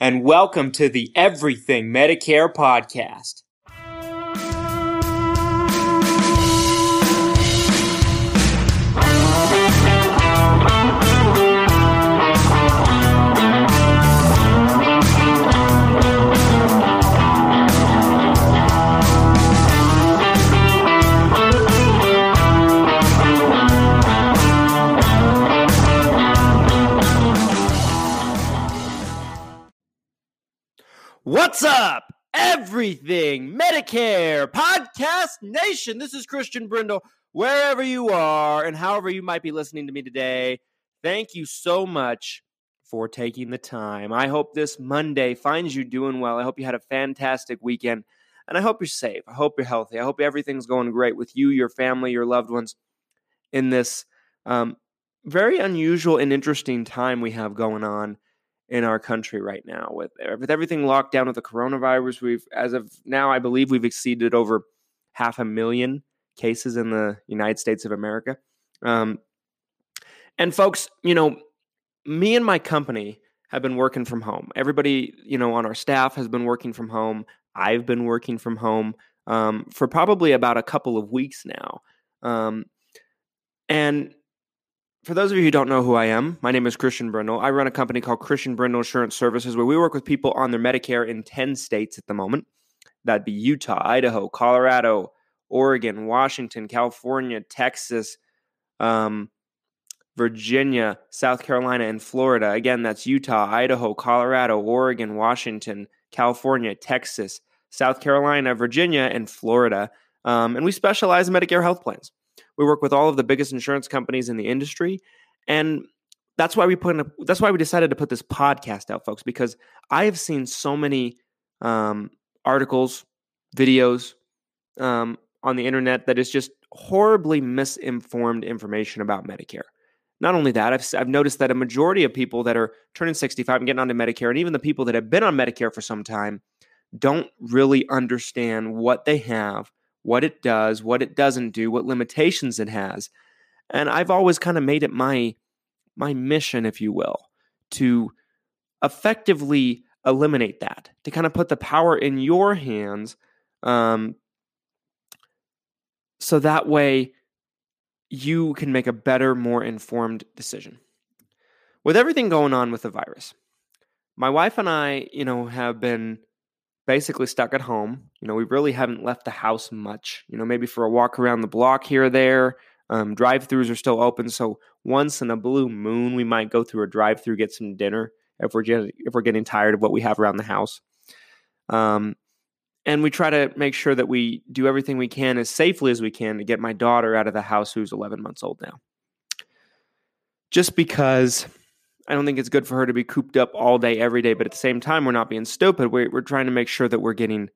and welcome to the Everything Medicare podcast. What's up, everything Medicare podcast nation? This is Christian Brindle. Wherever you are and however you might be listening to me today, thank you so much for taking the time. I hope this Monday finds you doing well. I hope you had a fantastic weekend and I hope you're safe. I hope you're healthy. I hope everything's going great with you, your family, your loved ones in this um, very unusual and interesting time we have going on in our country right now with with everything locked down with the coronavirus we've as of now i believe we've exceeded over half a million cases in the united states of america. Um, and folks you know me and my company have been working from home. Everybody you know on our staff has been working from home. I've been working from home um, for probably about a couple of weeks now. Um, and for those of you who don't know who I am, my name is Christian Brindle. I run a company called Christian Brindle Insurance Services where we work with people on their Medicare in 10 states at the moment. That'd be Utah, Idaho, Colorado, Oregon, Washington, California, Texas, um, Virginia, South Carolina, and Florida. Again, that's Utah, Idaho, Colorado, Oregon, Washington, California, Texas, South Carolina, Virginia, and Florida. Um, and we specialize in Medicare health plans. We work with all of the biggest insurance companies in the industry, and that's why we put in a, that's why we decided to put this podcast out, folks, because I have seen so many um, articles, videos um, on the internet that is just horribly misinformed information about Medicare. Not only that, I've, I've noticed that a majority of people that are turning 65 and getting onto Medicare, and even the people that have been on Medicare for some time, don't really understand what they have what it does, what it doesn't do, what limitations it has. And I've always kind of made it my my mission, if you will, to effectively eliminate that, to kind of put the power in your hands, um, so that way you can make a better, more informed decision. With everything going on with the virus, my wife and I, you know, have been basically stuck at home. You know, we really haven't left the house much. You know, maybe for a walk around the block here or there. Um, drive-throughs are still open, so once in a blue moon, we might go through a drive-through, get some dinner if we're getting, if we're getting tired of what we have around the house. Um, and we try to make sure that we do everything we can as safely as we can to get my daughter out of the house, who's 11 months old now. Just because I don't think it's good for her to be cooped up all day, every day. But at the same time, we're not being stupid. We're, we're trying to make sure that we're getting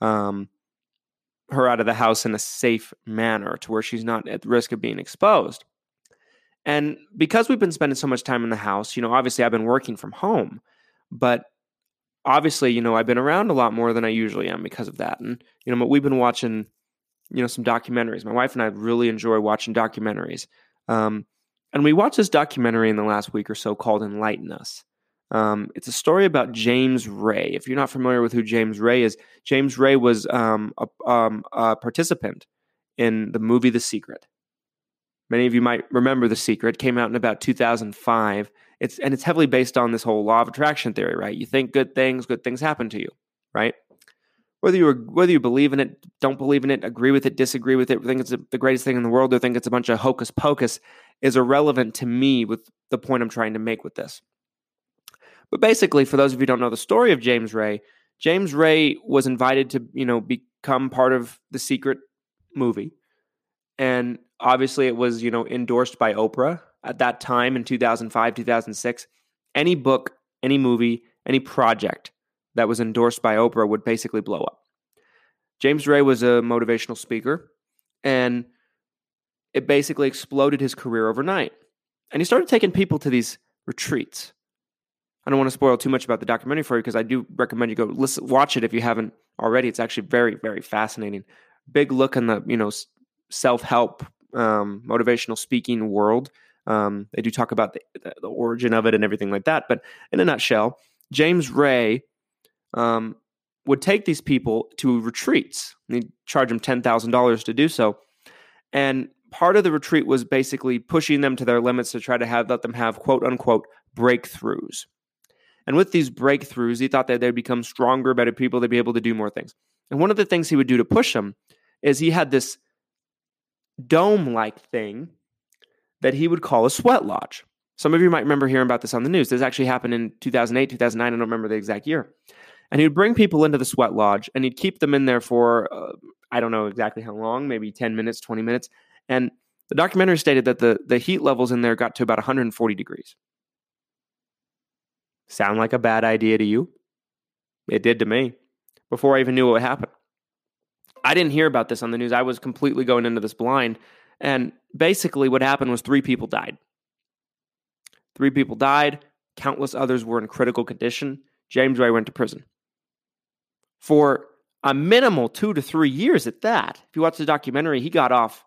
um, her out of the house in a safe manner to where she's not at risk of being exposed. And because we've been spending so much time in the house, you know, obviously I've been working from home, but obviously, you know, I've been around a lot more than I usually am because of that. And, you know, but we've been watching, you know, some documentaries. My wife and I really enjoy watching documentaries. Um, and we watched this documentary in the last week or so called Enlighten Us. Um, it's a story about James Ray. If you're not familiar with who James Ray is, James Ray was um, a, um, a, participant in the movie The Secret. Many of you might remember The Secret. It came out in about 2005. It's and it's heavily based on this whole law of attraction theory, right? You think good things, good things happen to you, right? whether you whether you believe in it, don't believe in it, agree with it, disagree with it, think it's the greatest thing in the world, or think it's a bunch of hocus pocus, is irrelevant to me with the point I'm trying to make with this. But basically, for those of you who don't know the story of James Ray, James Ray was invited to you know become part of the Secret movie, and obviously it was you know endorsed by Oprah at that time in 2005 2006. Any book, any movie, any project that was endorsed by Oprah would basically blow up. James Ray was a motivational speaker, and it basically exploded his career overnight. And he started taking people to these retreats. I don't want to spoil too much about the documentary for you because I do recommend you go listen, watch it if you haven't already. It's actually very, very fascinating. Big look in the you know self help, um, motivational speaking world. Um, they do talk about the, the, origin of it and everything like that. But in a nutshell, James Ray um, would take these people to retreats. He'd charge them ten thousand dollars to do so, and part of the retreat was basically pushing them to their limits to try to have let them have quote unquote breakthroughs. And with these breakthroughs, he thought that they'd become stronger, better people, they'd be able to do more things. And one of the things he would do to push them is he had this dome like thing that he would call a sweat lodge. Some of you might remember hearing about this on the news. This actually happened in 2008, 2009. I don't remember the exact year. And he would bring people into the sweat lodge and he'd keep them in there for, uh, I don't know exactly how long, maybe 10 minutes, 20 minutes. And the documentary stated that the, the heat levels in there got to about 140 degrees. Sound like a bad idea to you? It did to me before I even knew what would happen. I didn't hear about this on the news. I was completely going into this blind. And basically, what happened was three people died. Three people died. Countless others were in critical condition. James Ray went to prison for a minimal two to three years at that. If you watch the documentary, he got off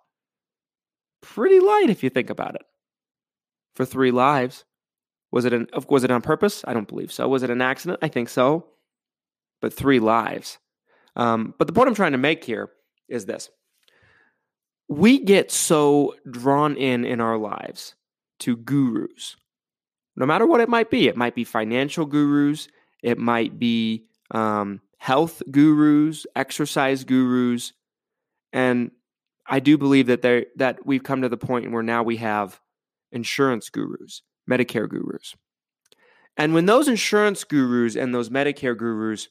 pretty light if you think about it. For three lives. Was it an was it on purpose? I don't believe so. Was it an accident? I think so. But three lives. Um, but the point I'm trying to make here is this: we get so drawn in in our lives to gurus, no matter what it might be. It might be financial gurus. It might be um, health gurus, exercise gurus, and I do believe that there that we've come to the point where now we have insurance gurus, Medicare gurus. And when those insurance gurus and those Medicare gurus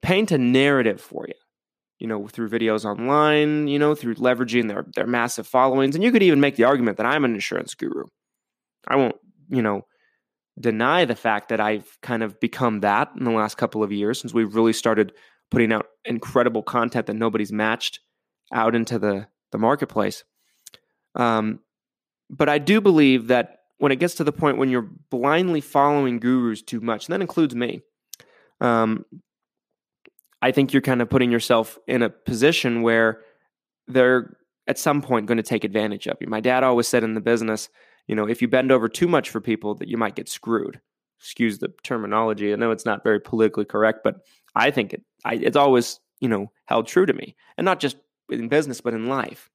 paint a narrative for you, you know, through videos online, you know, through leveraging their their massive followings, and you could even make the argument that I'm an insurance guru. I won't, you know, deny the fact that I've kind of become that in the last couple of years since we've really started putting out incredible content that nobody's matched out into the the marketplace. Um, but I do believe that when it gets to the point when you're blindly following gurus too much, and that includes me, um, I think you're kind of putting yourself in a position where they're at some point going to take advantage of you. My dad always said in the business, you know, if you bend over too much for people, that you might get screwed. Excuse the terminology. I know it's not very politically correct, but I think it, I, it's always, you know, held true to me, and not just in business, but in life.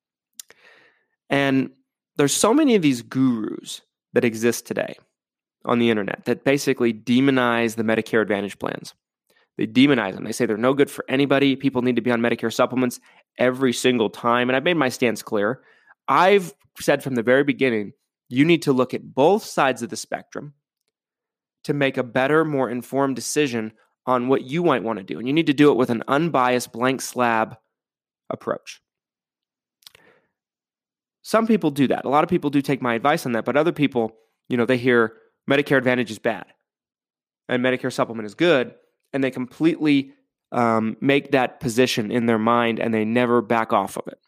And there's so many of these gurus that exist today on the internet that basically demonize the Medicare Advantage plans. They demonize them. They say they're no good for anybody. People need to be on Medicare supplements every single time. And I've made my stance clear. I've said from the very beginning you need to look at both sides of the spectrum to make a better, more informed decision on what you might want to do. And you need to do it with an unbiased, blank slab approach. Some people do that. A lot of people do take my advice on that, but other people, you know, they hear Medicare Advantage is bad and Medicare supplement is good, and they completely um, make that position in their mind and they never back off of it.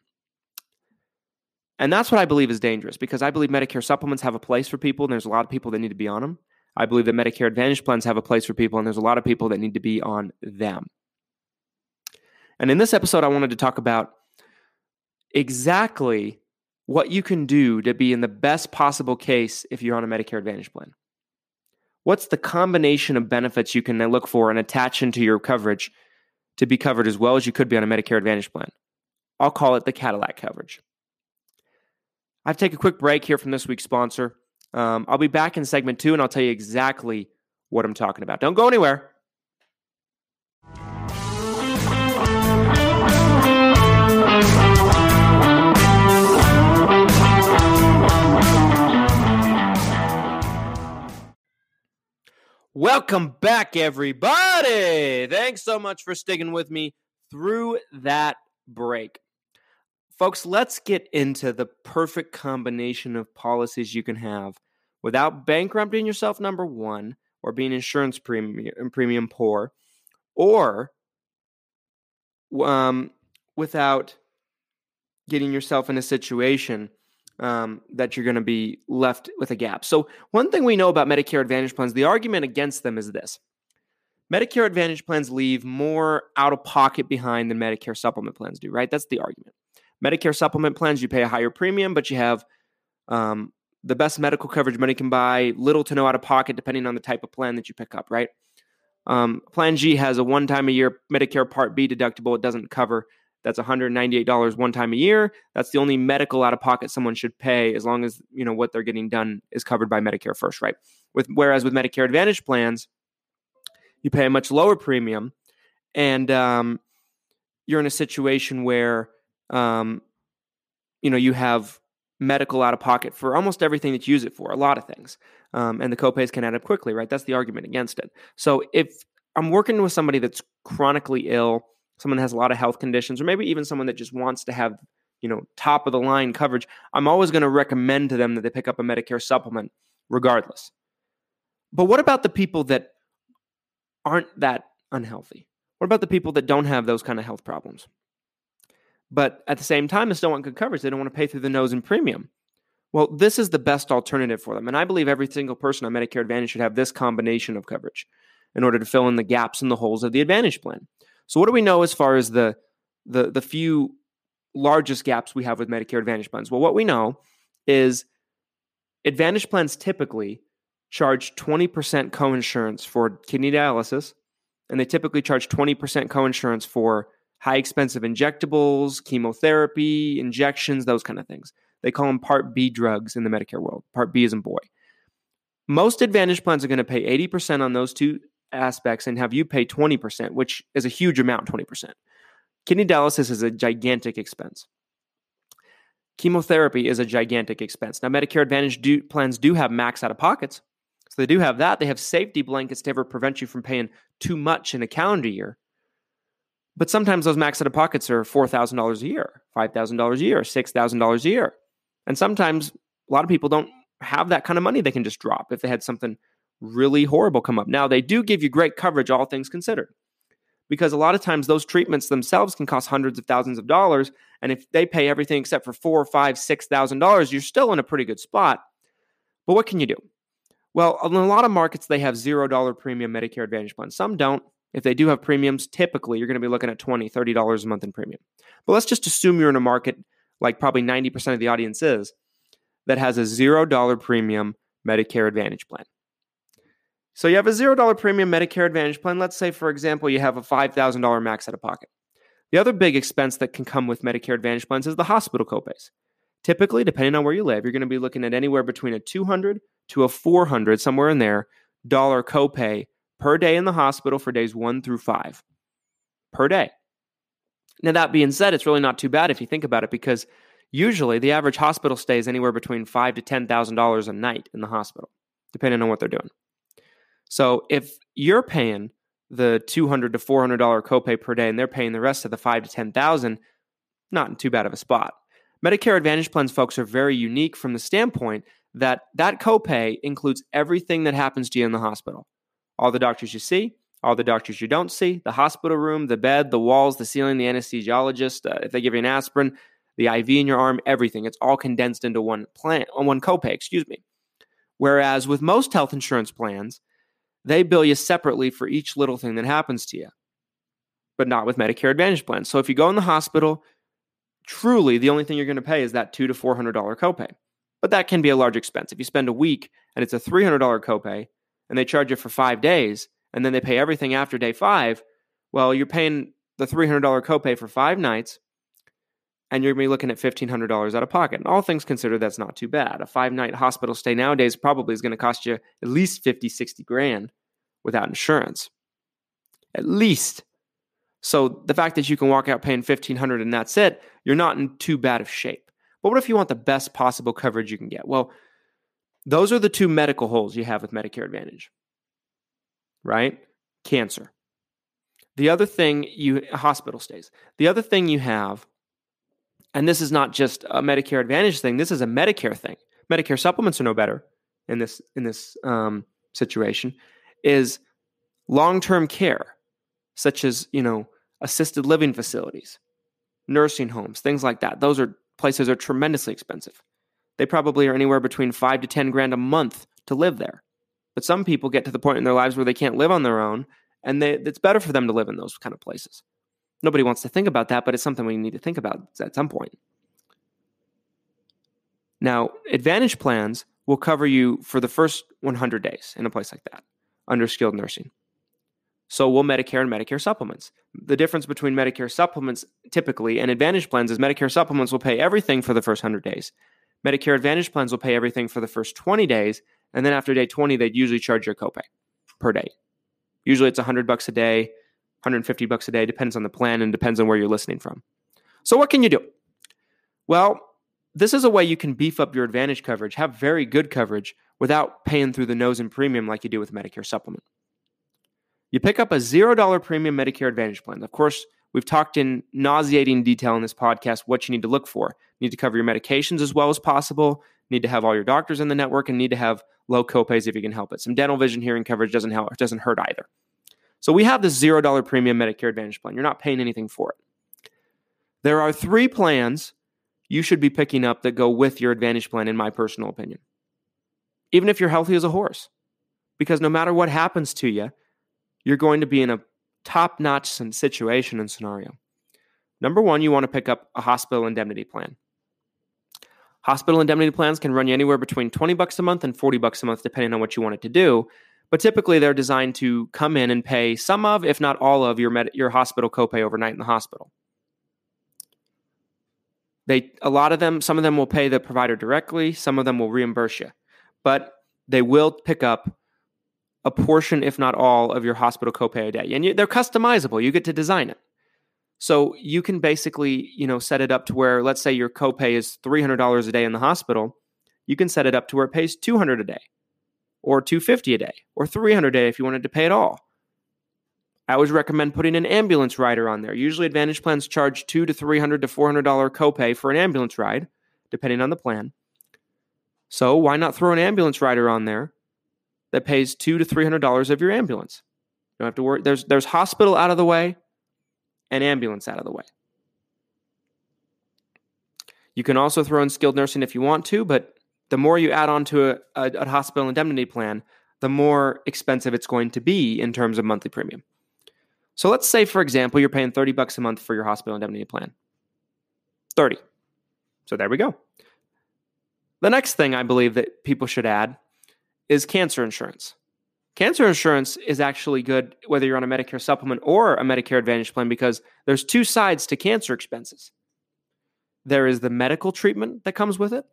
And that's what I believe is dangerous because I believe Medicare supplements have a place for people, and there's a lot of people that need to be on them. I believe that Medicare Advantage plans have a place for people, and there's a lot of people that need to be on them. And in this episode, I wanted to talk about exactly what you can do to be in the best possible case if you're on a Medicare Advantage plan. What's the combination of benefits you can look for and attach into your coverage to be covered as well as you could be on a Medicare Advantage plan? I'll call it the Cadillac coverage. I have to take a quick break here from this week's sponsor. Um, I'll be back in segment two and I'll tell you exactly what I'm talking about. Don't go anywhere. Welcome back, everybody. Thanks so much for sticking with me through that break. Folks, let's get into the perfect combination of policies you can have without bankrupting yourself, number one, or being insurance premium, premium poor, or um, without getting yourself in a situation um, that you're going to be left with a gap. So, one thing we know about Medicare Advantage plans, the argument against them is this Medicare Advantage plans leave more out of pocket behind than Medicare supplement plans do, right? That's the argument. Medicare supplement plans, you pay a higher premium, but you have um, the best medical coverage money can buy, little to no out of pocket, depending on the type of plan that you pick up, right? Um, plan G has a one time a year Medicare Part B deductible. It doesn't cover. That's $198 one time a year. That's the only medical out of pocket someone should pay as long as you know what they're getting done is covered by Medicare first, right? With whereas with Medicare Advantage plans, you pay a much lower premium, and um, you're in a situation where um, you know you have medical out of pocket for almost everything that you use it for, a lot of things. Um, and the copays can add up quickly, right? That's the argument against it. So if I'm working with somebody that's chronically ill, someone that has a lot of health conditions, or maybe even someone that just wants to have, you know, top of the line coverage, I'm always going to recommend to them that they pick up a Medicare supplement regardless. But what about the people that aren't that unhealthy? What about the people that don't have those kind of health problems? But at the same time, they still want good coverage. They don't want to pay through the nose in premium. Well, this is the best alternative for them. And I believe every single person on Medicare Advantage should have this combination of coverage in order to fill in the gaps and the holes of the Advantage plan. So, what do we know as far as the, the, the few largest gaps we have with Medicare Advantage plans? Well, what we know is Advantage plans typically charge 20% coinsurance for kidney dialysis, and they typically charge 20% coinsurance for high expensive injectables, chemotherapy, injections, those kind of things. They call them Part B drugs in the Medicare world. Part B is in boy. Most Advantage plans are going to pay 80% on those two aspects and have you pay 20%, which is a huge amount, 20%. Kidney dialysis is a gigantic expense. Chemotherapy is a gigantic expense. Now, Medicare Advantage do, plans do have max out of pockets. So they do have that. They have safety blankets to ever prevent you from paying too much in a calendar year. But sometimes those max out of pockets are $4,000 a year, $5,000 a year, $6,000 a year. And sometimes a lot of people don't have that kind of money they can just drop if they had something really horrible come up. Now, they do give you great coverage, all things considered, because a lot of times those treatments themselves can cost hundreds of thousands of dollars. And if they pay everything except for four, five, six thousand dollars, you're still in a pretty good spot. But what can you do? Well, in a lot of markets, they have zero dollar premium Medicare Advantage plans. Some don't. If they do have premiums, typically you're going to be looking at $20, $30 a month in premium. But let's just assume you're in a market like probably 90% of the audience is that has a $0 premium Medicare Advantage plan. So you have a $0 premium Medicare Advantage plan. Let's say, for example, you have a $5,000 max out of pocket. The other big expense that can come with Medicare Advantage plans is the hospital copays. Typically, depending on where you live, you're going to be looking at anywhere between a 200 to a 400, somewhere in there, dollar copay per day in the hospital for days one through five per day. Now, that being said, it's really not too bad if you think about it because usually the average hospital stay is anywhere between five to ten thousand dollars a night in the hospital, depending on what they're doing. So if you're paying the two hundred to four hundred dollar copay per day and they're paying the rest of the five to ten thousand, not in too bad of a spot. Medicare Advantage plans, folks, are very unique from the standpoint that that copay includes everything that happens to you in the hospital all the doctors you see, all the doctors you don't see, the hospital room, the bed, the walls, the ceiling, the anesthesiologist, uh, if they give you an aspirin, the IV in your arm, everything. It's all condensed into one plan, one copay, excuse me. Whereas with most health insurance plans, they bill you separately for each little thing that happens to you, but not with Medicare Advantage plans. So if you go in the hospital, truly the only thing you're going to pay is that two to four hundred dollar copay. But that can be a large expense. If you spend a week and it's a three hundred dollar copay, and they charge you for five days and then they pay everything after day five, well, you're paying the $300 copay for five nights and you're going to be looking at $1,500 out of pocket. And all things considered, that's not too bad. A five night hospital stay nowadays probably is going to cost you at least 50, 60 grand without insurance. At least. So the fact that you can walk out paying 1500 and that's it, you're not in too bad of shape. But what if you want the best possible coverage you can get? Well, those are the two medical holes you have with Medicare Advantage, right? Cancer. The other thing you, hospital stays. The other thing you have, and this is not just a Medicare Advantage thing, this is a Medicare thing. Medicare supplements are no better in this, in this um, situation, is long term care. such as, you know, assisted living facilities, nursing homes, things like that. Those are places are tremendously expensive. They probably are anywhere between 5 to 10 grand a month to live there. But some people get to the point in their lives where they can't live on their own and they, it's better for them to live in those kind of places. Nobody wants to think about that, but it's something we need to think about at some point. Now, Advantage plans will cover you for the first 100 days in a place like that under skilled nursing. So will Medicare and Medicare supplements. The difference between Medicare supplements typically and Advantage plans is Medicare supplements will pay everything for the first 100 days. Medicare Advantage plans will pay everything for the first 20 days, and then after day 20, they'd usually charge your copay per day. Usually it's 100 bucks a day, 150 bucks a day, depends on the plan and depends on where you're listening from. So what can you do? Well, this is a way you can beef up your advantage coverage, have very good coverage without paying through the nose in premium like you do with Medicare supplement. You pick up a $0 premium Medicare Advantage plan. Of course, we've talked in nauseating detail in this podcast what you need to look for. You need to cover your medications as well as possible, you need to have all your doctors in the network, and need to have low copays if you can help it. Some dental vision hearing coverage doesn't help, doesn't hurt either. So we have this $0 premium Medicare Advantage plan. You're not paying anything for it. There are three plans you should be picking up that go with your Advantage plan, in my personal opinion. Even if you're healthy as a horse. Because no matter what happens to you, you're going to be in a top notch situation and scenario. Number one, you want to pick up a hospital indemnity plan. Hospital indemnity plans can run you anywhere between 20 bucks a month and 40 bucks a month, depending on what you want it to do. But typically, they're designed to come in and pay some of, if not all of, your med- your hospital copay overnight in the hospital. They a lot of them, some of them will pay the provider directly, some of them will reimburse you, but they will pick up a portion, if not all, of your hospital copay a day, and you, they're customizable. You get to design it. So you can basically, you know, set it up to where, let's say your copay is three hundred dollars a day in the hospital, you can set it up to where it pays two hundred a day, or two fifty a day, or three hundred a day if you wanted to pay it all. I always recommend putting an ambulance rider on there. Usually, Advantage plans charge two to three hundred to four hundred dollar copay for an ambulance ride, depending on the plan. So why not throw an ambulance rider on there that pays two to three hundred dollars of your ambulance? You don't have to worry. There's there's hospital out of the way and ambulance out of the way. You can also throw in skilled nursing if you want to, but the more you add on to a, a, a hospital indemnity plan, the more expensive it's going to be in terms of monthly premium. So let's say, for example, you're paying 30 bucks a month for your hospital indemnity plan. 30. So there we go. The next thing I believe that people should add is cancer insurance. Cancer insurance is actually good whether you're on a Medicare supplement or a Medicare Advantage plan because there's two sides to cancer expenses. There is the medical treatment that comes with it.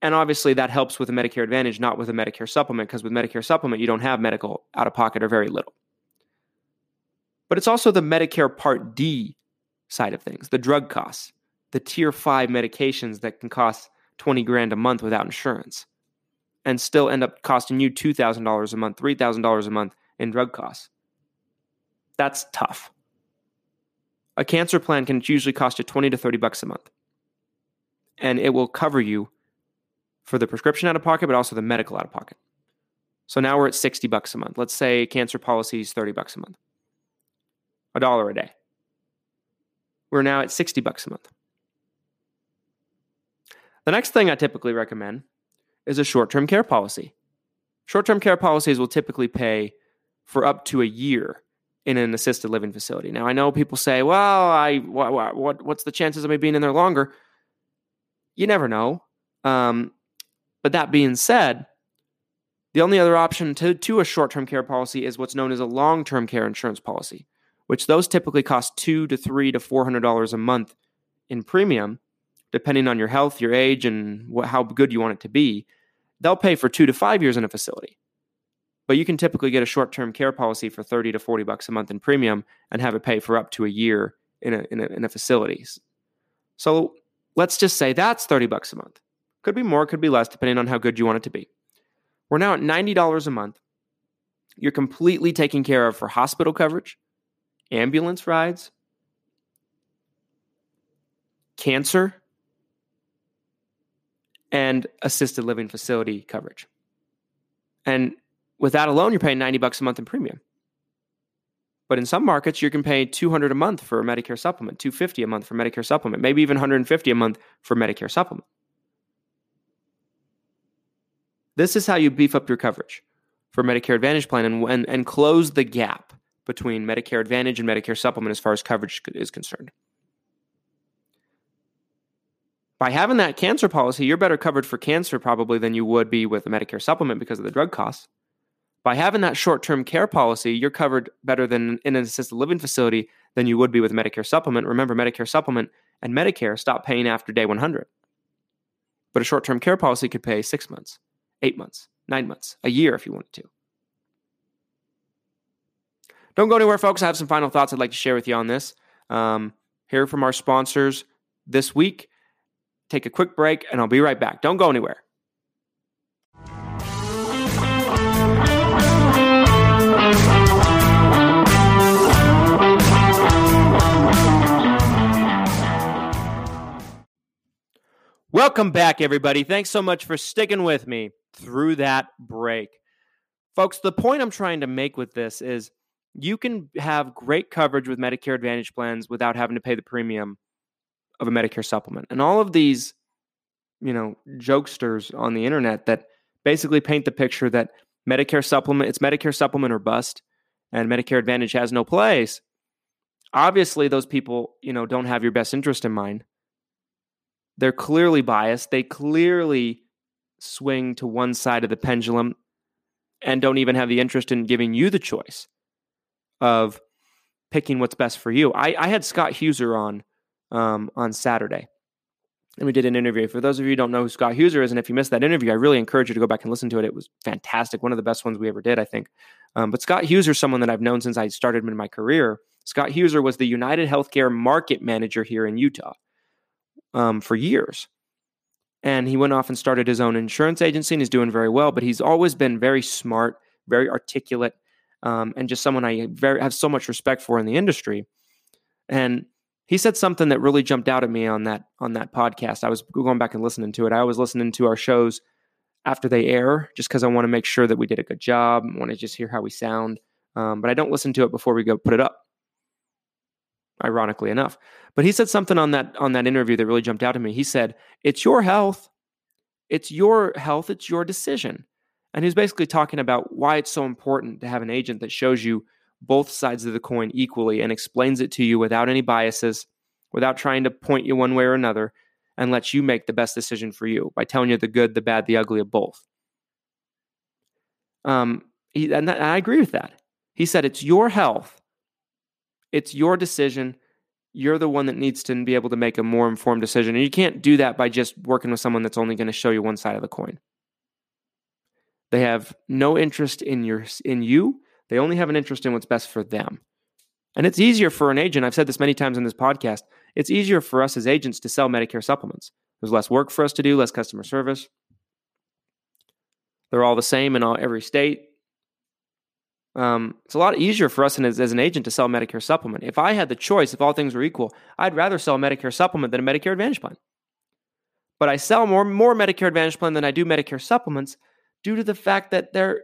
And obviously that helps with a Medicare Advantage, not with a Medicare supplement, because with Medicare supplement, you don't have medical out of pocket or very little. But it's also the Medicare Part D side of things, the drug costs, the tier five medications that can cost 20 grand a month without insurance and still end up costing you $2,000 a month, $3,000 a month in drug costs. That's tough. A cancer plan can usually cost you 20 to 30 bucks a month. And it will cover you for the prescription out of pocket, but also the medical out of pocket. So now we're at 60 bucks a month. Let's say cancer policy is 30 bucks a month. A dollar a day. We're now at 60 bucks a month. The next thing I typically recommend is a short term care policy. Short term care policies will typically pay for up to a year in an assisted living facility. Now, I know people say, well, I, what, what, what's the chances of me being in there longer? You never know. Um, but that being said, the only other option to, to a short term care policy is what's known as a long term care insurance policy, which those typically cost two to three to four hundred dollars a month in premium, depending on your health, your age, and what, how good you want it to be they'll pay for two to five years in a facility. But you can typically get a short term care policy for 30 to 40 bucks a month in premium and have it pay for up to a year in a, in a, in a facility. So let's just say that's 30 bucks a month. Could be more, could be less, depending on how good you want it to be. We're now at $90 a month. You're completely taken care of for hospital coverage, ambulance rides, cancer, and assisted living facility coverage. And with that alone, you're paying 90 bucks a month in premium. But in some markets, you can pay 200 a month for a Medicare supplement, 250 a month for Medicare supplement, maybe even 150 a month for Medicare supplement. This is how you beef up your coverage for Medicare Advantage plan and, and, and close the gap between Medicare Advantage and Medicare supplement as far as coverage is concerned. By having that cancer policy, you're better covered for cancer probably than you would be with a Medicare supplement because of the drug costs. By having that short term care policy, you're covered better than in an assisted living facility than you would be with Medicare supplement. Remember, Medicare supplement and Medicare stop paying after day 100. But a short term care policy could pay six months, eight months, nine months, a year if you wanted to. Don't go anywhere, folks. I have some final thoughts I'd like to share with you on this. Um, hear from our sponsors this week. Take a quick break, and I'll be right back. Don't go anywhere. Welcome back, everybody. Thanks so much for sticking with me through that break. Folks, the point I'm trying to make with this is you can have great coverage with Medicare Advantage plans without having to pay the premium of a Medicare supplement. And all of these, you know, jokesters on the internet that basically paint the picture that Medicare supplement, it's Medicare supplement or bust, and Medicare Advantage has no place. Obviously, those people, you know, don't have your best interest in mind. They're clearly biased. They clearly swing to one side of the pendulum and don't even have the interest in giving you the choice of picking what's best for you. I, I had Scott Huser on um, on Saturday, and we did an interview. For those of you who don't know who Scott Huser is, and if you missed that interview, I really encourage you to go back and listen to it. It was fantastic, one of the best ones we ever did, I think. Um, but Scott Huser is someone that I've known since I started in my career. Scott Huser was the United Healthcare market manager here in Utah um, for years. And he went off and started his own insurance agency and he's doing very well. But he's always been very smart, very articulate, um, and just someone I very have so much respect for in the industry. And he said something that really jumped out at me on that on that podcast. I was going back and listening to it. I was listening to our shows after they air, just because I want to make sure that we did a good job. I want to just hear how we sound, um, but I don't listen to it before we go put it up ironically enough. But he said something on that on that interview that really jumped out at me. He said, "It's your health. It's your health, it's your decision." And he's basically talking about why it's so important to have an agent that shows you both sides of the coin equally and explains it to you without any biases, without trying to point you one way or another, and lets you make the best decision for you by telling you the good, the bad, the ugly of both. Um, he, and, that, and I agree with that. He said, It's your health it's your decision. You're the one that needs to be able to make a more informed decision. And you can't do that by just working with someone that's only going to show you one side of the coin. They have no interest in your in you. They only have an interest in what's best for them. And it's easier for an agent. I've said this many times in this podcast. It's easier for us as agents to sell Medicare supplements. There's less work for us to do, less customer service. They're all the same in all, every state. Um, it's a lot easier for us as, as an agent to sell Medicare supplement. If I had the choice, if all things were equal, I'd rather sell a Medicare supplement than a Medicare Advantage plan. But I sell more more Medicare Advantage plan than I do Medicare supplements due to the fact that they're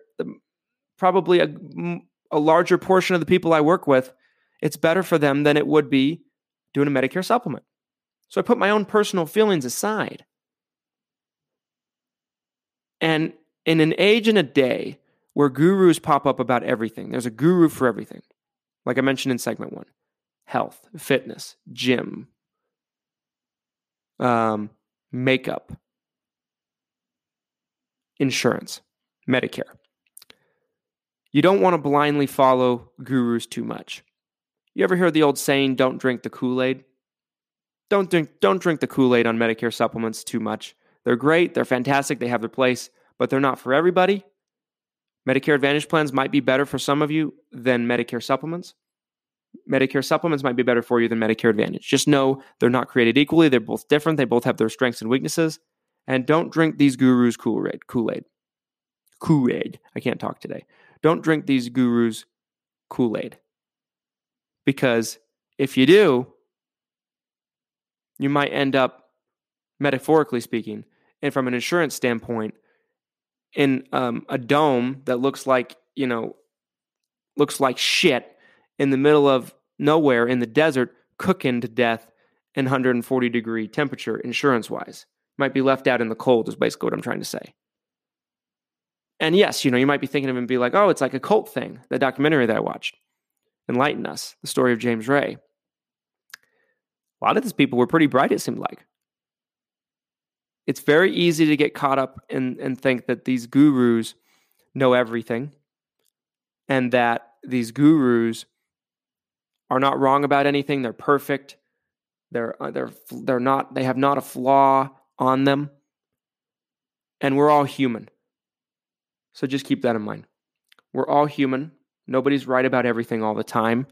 probably a, a larger portion of the people I work with. It's better for them than it would be doing a Medicare supplement. So I put my own personal feelings aside. And in an age and a day where gurus pop up about everything. There's a guru for everything. Like I mentioned in segment one health, fitness, gym, um, makeup, insurance, Medicare. You don't want to blindly follow gurus too much. You ever hear the old saying, don't drink the Kool Aid? Don't drink, don't drink the Kool Aid on Medicare supplements too much. They're great, they're fantastic, they have their place, but they're not for everybody Medicare Advantage plans might be better for some of you than Medicare supplements. Medicare supplements might be better for you than Medicare Advantage. Just know they're not created equally. They're both different. They both have their strengths and weaknesses. And don't drink these gurus Kool Aid. Kool Aid. Kool Aid. I can't talk today. Don't drink these gurus Kool Aid. Because if you do, you might end up, metaphorically speaking, and from an insurance standpoint, in um, a dome that looks like you know looks like shit in the middle of nowhere in the desert cooking to death in 140 degree temperature insurance wise. Might be left out in the cold, is basically what I'm trying to say. And yes, you know, you might be thinking of him and be like, oh, it's like a cult thing, the documentary that I watched. Enlighten Us, the story of James Ray. A lot of these people were pretty bright, it seemed like. It's very easy to get caught up and, and think that these gurus know everything and that these gurus are not wrong about anything. They're perfect. They're, uh, they're, they're not, they have not a flaw on them. And we're all human. So just keep that in mind. We're all human. Nobody's right about everything all the time.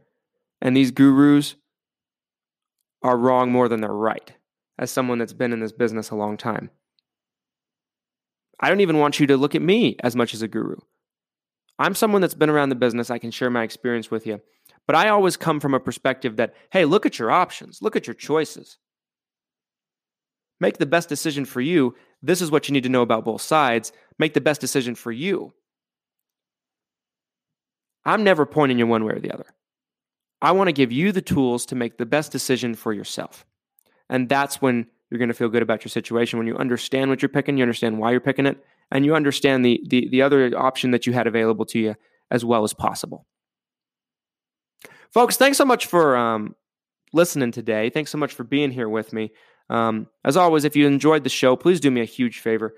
And these gurus are wrong more than they're right, as someone that's been in this business a long time. I don't even want you to look at me as much as a guru. I'm someone that's been around the business. I can share my experience with you. But I always come from a perspective that, hey, look at your options, look at your choices. Make the best decision for you. This is what you need to know about both sides. Make the best decision for you. I'm never pointing you one way or the other. I want to give you the tools to make the best decision for yourself. And that's when you're going to feel good about your situation. When you understand what you're picking, you understand why you're picking it, and you understand the, the, the other option that you had available to you as well as possible. Folks, thanks so much for um, listening today. Thanks so much for being here with me. Um, as always, if you enjoyed the show, please do me a huge favor.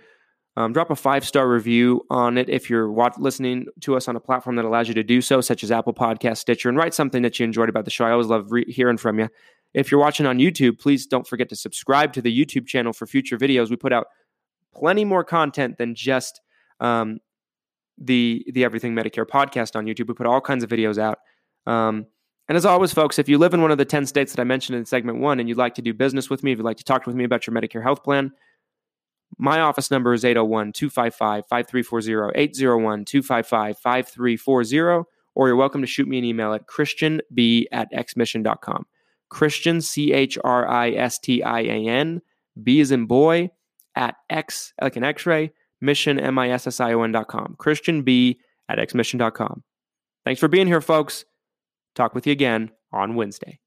Um, drop a five star review on it if you're watch- listening to us on a platform that allows you to do so, such as Apple Podcast, Stitcher, and write something that you enjoyed about the show. I always love re- hearing from you. If you're watching on YouTube, please don't forget to subscribe to the YouTube channel for future videos. We put out plenty more content than just um, the the Everything Medicare podcast on YouTube. We put all kinds of videos out. Um, and as always, folks, if you live in one of the 10 states that I mentioned in segment one and you'd like to do business with me, if you'd like to talk with me about your Medicare health plan, my office number is 801 255 5340, 801 255 5340, or you're welcome to shoot me an email at christianb at xmission.com. Christian, C H R I S T I A N, B is in boy, at X, like an x ray, mission, M I S S I O N.com. Christian B at xmission.com. Thanks for being here, folks. Talk with you again on Wednesday.